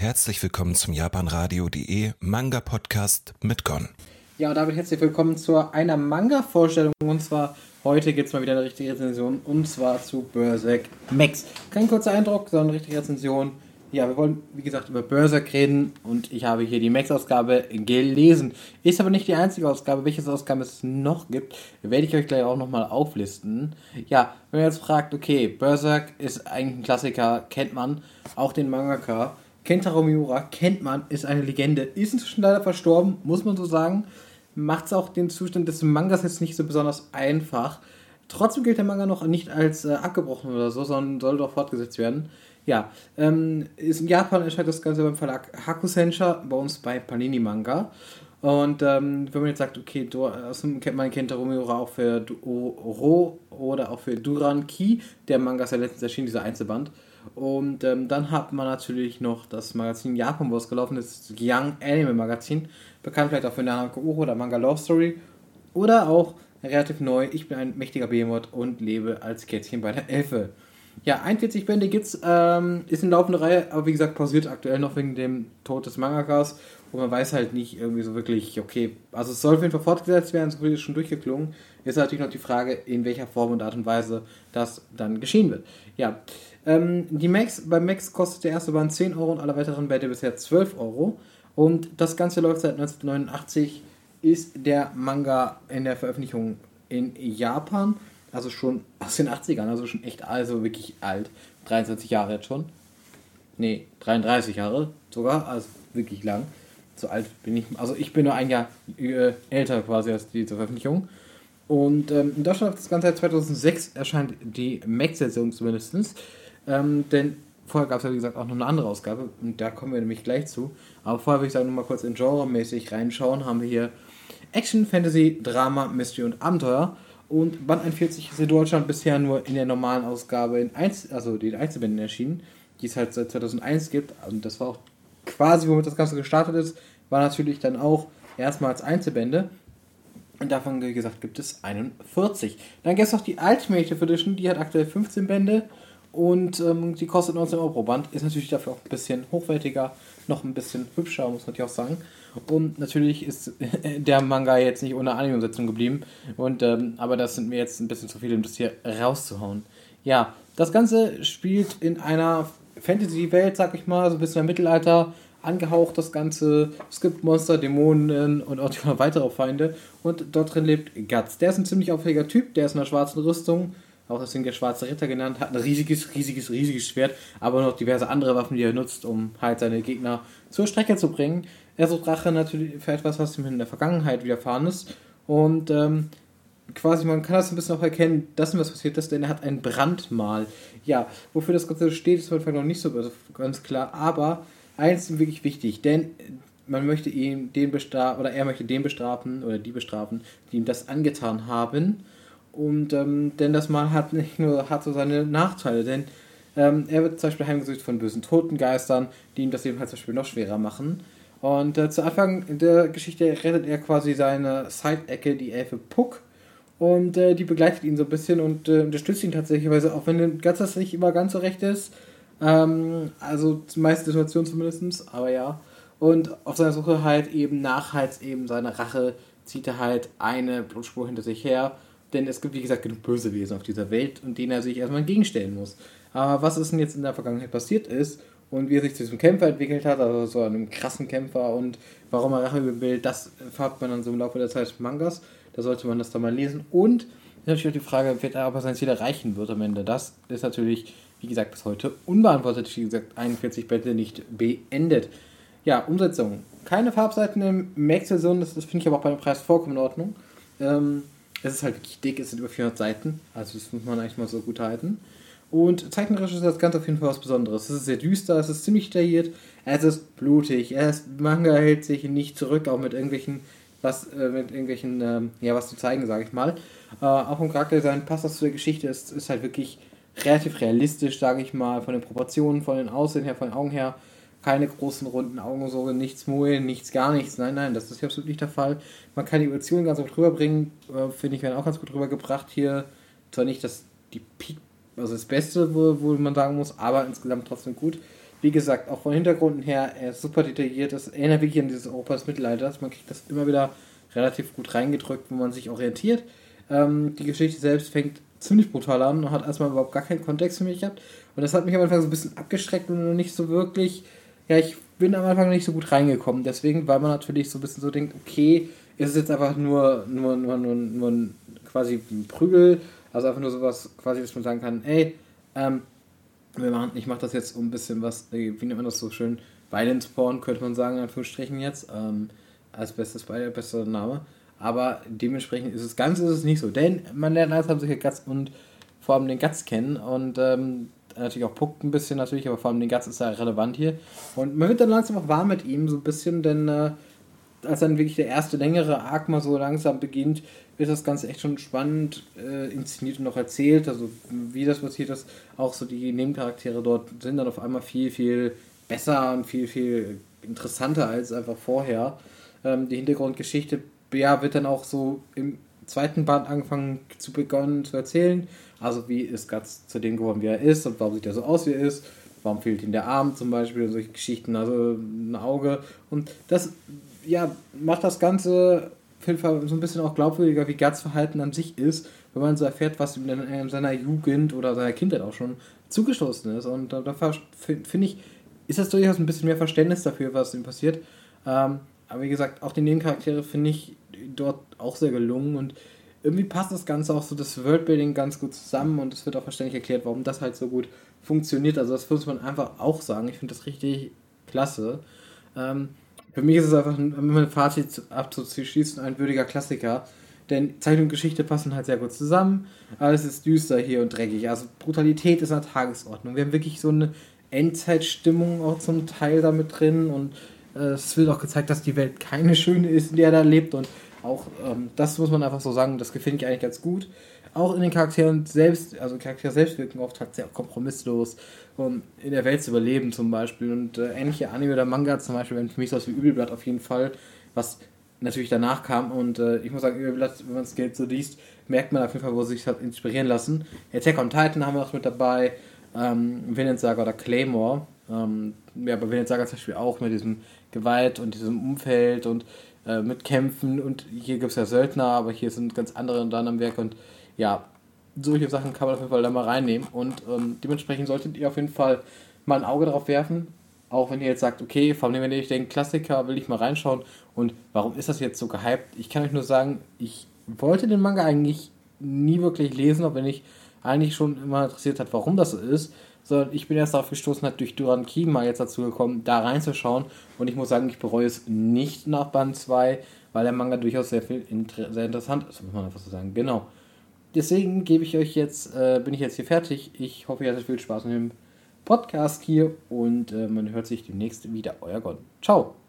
Herzlich willkommen zum japanradio.de Manga Podcast mit Gon. Ja, und damit herzlich willkommen zu einer Manga-Vorstellung. Und zwar heute gibt es mal wieder eine richtige Rezension. Und zwar zu Berserk Max. Kein kurzer Eindruck, sondern eine richtige Rezension. Ja, wir wollen, wie gesagt, über Berserk reden. Und ich habe hier die Max-Ausgabe gelesen. Ist aber nicht die einzige Ausgabe. Welche Ausgabe es noch gibt, werde ich euch gleich auch nochmal auflisten. Ja, wenn ihr jetzt fragt, okay, Berserk ist eigentlich ein Klassiker, kennt man. Auch den Mangaka. Kentaro Miura kennt man, ist eine Legende. Ist inzwischen leider verstorben, muss man so sagen macht es auch den Zustand des Mangas jetzt nicht so besonders einfach. Trotzdem gilt der Manga noch nicht als äh, abgebrochen oder so, sondern soll doch fortgesetzt werden. Ja, ähm, in Japan erscheint das Ganze beim Verlag Hakusensha, bei uns bei Panini Manga. Und ähm, wenn man jetzt sagt, okay, du, kennt man kennt Miura auch für Ro oder auch für Duran Ki, der Manga ist ja letztens erschienen, dieser Einzelband. Und ähm, dann hat man natürlich noch das Magazin Japan, wo es gelaufen ist, Young Anime Magazin bekannt vielleicht auch für Uro oder Manga Love Story. Oder auch relativ neu, ich bin ein mächtiger Behemoth und lebe als Kätzchen bei der Elfe. Ja, 41 Bände gibt's, ähm, ist eine laufende Reihe, aber wie gesagt, pausiert aktuell noch wegen dem Tod des Mangakas. Und man weiß halt nicht irgendwie so wirklich, okay, also es soll auf jeden Fall fortgesetzt werden, so viel ist schon durchgeklungen. Ist natürlich noch die Frage, in welcher Form und Art und Weise das dann geschehen wird. Ja, ähm, die Max, bei Max kostet der erste Band 10 Euro und alle weiteren Bände bisher 12 Euro. Und das Ganze läuft seit 1989, ist der Manga in der Veröffentlichung in Japan, also schon aus den 80ern, also schon echt, also wirklich alt. 23 Jahre jetzt schon. Nee, 33 Jahre sogar, also wirklich lang. So alt bin ich, also ich bin nur ein Jahr äh, älter quasi als diese Veröffentlichung. Und ähm, in Deutschland das Ganze seit 2006 erscheint die Max-Version zumindest. Ähm, denn Vorher gab es ja, wie gesagt, auch noch eine andere Ausgabe und da kommen wir nämlich gleich zu. Aber vorher würde ich sagen, nur mal kurz in Genre-mäßig reinschauen. Haben wir hier Action, Fantasy, Drama, Mystery und Abenteuer. Und Band 41 ist in Deutschland bisher nur in der normalen Ausgabe in Einzel also den Einzelbänden erschienen, die es halt seit 2001 gibt. Und das war auch quasi, womit das Ganze gestartet ist, war natürlich dann auch erstmals Einzelbände. Und davon, wie gesagt, gibt es 41. Dann gibt es noch die Ultimate Edition, die hat aktuell 15 Bände. Und ähm, die kostet 19 Euro pro Band. Ist natürlich dafür auch ein bisschen hochwertiger, noch ein bisschen hübscher, muss man natürlich auch sagen. Und natürlich ist der Manga jetzt nicht ohne Anime-Umsetzung geblieben. Und, ähm, aber das sind mir jetzt ein bisschen zu viel, um das hier rauszuhauen. Ja, das Ganze spielt in einer Fantasy-Welt, sag ich mal, so ein bisschen im Mittelalter angehaucht das Ganze. Es gibt Monster, Dämonen und auch weitere Feinde. Und dort drin lebt Guts. Der ist ein ziemlich auffälliger Typ, der ist in einer schwarzen Rüstung auch deswegen der Schwarze Ritter genannt, hat ein riesiges, riesiges, riesiges Schwert, aber noch diverse andere Waffen, die er nutzt, um halt seine Gegner zur Strecke zu bringen. Er sucht Rache natürlich für etwas, was ihm in der Vergangenheit widerfahren ist. Und ähm, quasi, man kann das ein bisschen auch erkennen, dass ihm was passiert ist, denn er hat ein Brandmal. Ja, wofür das Ganze steht, ist vielleicht noch nicht so ganz klar, aber eins ist wirklich wichtig, denn man möchte ihn den bestrafen, oder er möchte den bestrafen, oder die bestrafen, die ihm das angetan haben. Und ähm, denn das Mal hat nicht nur hat so seine Nachteile, denn ähm, er wird zum Beispiel heimgesucht von bösen Totengeistern, die ihm das Leben halt zum Beispiel noch schwerer machen. Und äh, zu Anfang der Geschichte rettet er quasi seine Side-Ecke, die Elfe Puck. Und äh, die begleitet ihn so ein bisschen und äh, unterstützt ihn tatsächlich, auch wenn ganz das nicht immer ganz so recht ist. Ähm, also meiste Situation zumindest, aber ja. Und auf seiner Suche halt eben nach halt eben seiner Rache zieht er halt eine Blutspur hinter sich her denn es gibt, wie gesagt, genug Bösewesen auf dieser Welt und denen er sich erstmal entgegenstellen muss. Aber was ist denn jetzt in der Vergangenheit passiert ist und wie er sich zu diesem Kämpfer entwickelt hat, also so einem krassen Kämpfer und warum er Rache will, das erfahrt man dann so im Laufe der Zeit Mangas. Da sollte man das dann mal lesen. Und natürlich auch die Frage, wird er sein Ziel erreichen wird am Ende. Das ist natürlich, wie gesagt, bis heute unbeantwortet. Wie gesagt, 41 Bände nicht beendet. Ja, Umsetzung. Keine Farbseiten im Max-Version, das, das finde ich aber auch bei dem Preis vollkommen in Ordnung. Ähm, es ist halt wirklich dick, es sind über 400 Seiten, also das muss man eigentlich mal so gut halten. Und zeichnerisch ist das Ganze auf jeden Fall was Besonderes. Es ist sehr düster, es ist ziemlich detailliert, es ist blutig, es Manga hält sich nicht zurück, auch mit irgendwelchen, was, äh, mit irgendwelchen, ähm, ja, was zu zeigen, sage ich mal. Äh, auch im Charakterdesign passt das zu der Geschichte, es ist halt wirklich relativ realistisch, sage ich mal, von den Proportionen, von den Aussehen her, von den Augen her keine großen runden Augen, so nichts Muhe, nichts, gar nichts. Nein, nein, das ist hier absolut nicht der Fall. Man kann die Emotionen ganz gut rüberbringen, äh, finde ich, werden auch ganz gut rübergebracht hier. Zwar nicht das, die Peak, also das Beste, wo, wo man sagen muss, aber insgesamt trotzdem gut. wie gesagt, auch von Hintergründen her, er ist super detailliert. Das erinnert wirklich an dieses Europas Mittelalter. Man kriegt das immer wieder relativ gut reingedrückt, wo man sich orientiert. Ähm, die Geschichte selbst fängt ziemlich brutal an und hat erstmal überhaupt gar keinen Kontext für mich gehabt. Und das hat mich am Anfang so ein bisschen abgeschreckt und nicht so wirklich. Ja, ich bin am Anfang nicht so gut reingekommen. Deswegen, weil man natürlich so ein bisschen so denkt, okay, ist es jetzt einfach nur, nur, nur, nur, nur quasi ein Prügel. Also einfach nur sowas, quasi, dass man sagen kann, ey, ähm, wir machen, ich mache das jetzt um ein bisschen was, äh, wie nennt man das so schön, Violence Porn, könnte man sagen, in Anführungsstrichen jetzt, ähm, als bestes bester Name. Aber dementsprechend ist es ganz ist es nicht so, denn man lernt langsam solche Guts und vor allem den Guts kennen und ähm, natürlich auch Puck ein bisschen natürlich, aber vor allem den Guts ist ja relevant hier. Und man wird dann langsam auch warm mit ihm, so ein bisschen, denn äh, als dann wirklich der erste längere Arc mal so langsam beginnt, wird das Ganze echt schon spannend äh, inszeniert und noch erzählt. Also wie das passiert ist, auch so die Nebencharaktere dort sind dann auf einmal viel, viel besser und viel, viel interessanter als einfach vorher. Ähm, die Hintergrundgeschichte ja, wird dann auch so im zweiten Band angefangen zu begonnen zu erzählen. Also wie ist Guts zu dem geworden, wie er ist und warum sieht er so aus, wie er ist. Warum fehlt ihm der Arm zum Beispiel solche Geschichten, also ein Auge. Und das ja, macht das Ganze auf jeden Fall so ein bisschen auch glaubwürdiger, wie Guts Verhalten an sich ist, wenn man so erfährt, was ihm in seiner Jugend oder seiner Kindheit auch schon zugestoßen ist. Und da, da finde ich, ist das durchaus ein bisschen mehr Verständnis dafür, was ihm passiert. Ähm, aber wie gesagt, auch die Nebencharaktere finde ich dort auch sehr gelungen und irgendwie passt das Ganze auch so das Worldbuilding ganz gut zusammen und es wird auch verständlich erklärt, warum das halt so gut funktioniert. Also das muss man einfach auch sagen. Ich finde das richtig klasse. Ähm, für mich ist es einfach, um mein Fazit abzuschließen, ein würdiger Klassiker. Denn Zeichnung und Geschichte passen halt sehr gut zusammen. Alles ist düster hier und dreckig. Also Brutalität ist an der Tagesordnung. Wir haben wirklich so eine Endzeitstimmung auch zum Teil damit drin. Und es wird auch gezeigt, dass die Welt keine schöne ist, in der er da lebt. Und auch ähm, das muss man einfach so sagen, das gefällt ich eigentlich ganz gut. Auch in den Charakteren selbst, also Charaktere selbst wirken oft halt sehr kompromisslos um in der Welt zu überleben zum Beispiel. Und äh, ähnliche Anime oder Manga zum Beispiel, wenn für mich so was wie Übelblatt auf jeden Fall, was natürlich danach kam. Und äh, ich muss sagen, Übelblatt, wenn man es Geld so liest, merkt man auf jeden Fall, wo sich hat inspirieren lassen. Attack on Titan haben wir noch mit dabei, ähm, Vinland Saga oder Claymore. Ähm, ja, bei Saga zum Beispiel auch mit diesem Gewalt und diesem Umfeld und äh, mit Kämpfen. Und hier gibt es ja Söldner, aber hier sind ganz andere dann am Werk. Und ja, solche Sachen kann man auf jeden Fall da mal reinnehmen. Und ähm, dementsprechend solltet ihr auf jeden Fall mal ein Auge drauf werfen. Auch wenn ihr jetzt sagt, okay, vor allem wenn ihr denkt, Klassiker, will ich mal reinschauen. Und warum ist das jetzt so gehypt? Ich kann euch nur sagen, ich wollte den Manga eigentlich nie wirklich lesen, auch wenn ich eigentlich schon immer interessiert hat, warum das so ist. Sondern ich bin erst darauf gestoßen, halt durch Duran Key mal jetzt dazu gekommen, da reinzuschauen. Und ich muss sagen, ich bereue es nicht nach Band 2, weil der Manga durchaus sehr viel sehr interessant ist, muss man einfach so sagen. Genau deswegen gebe ich euch jetzt, äh, bin ich jetzt hier fertig. Ich hoffe, ihr hattet viel Spaß mit dem Podcast hier und äh, man hört sich demnächst wieder. Euer Gott. Ciao.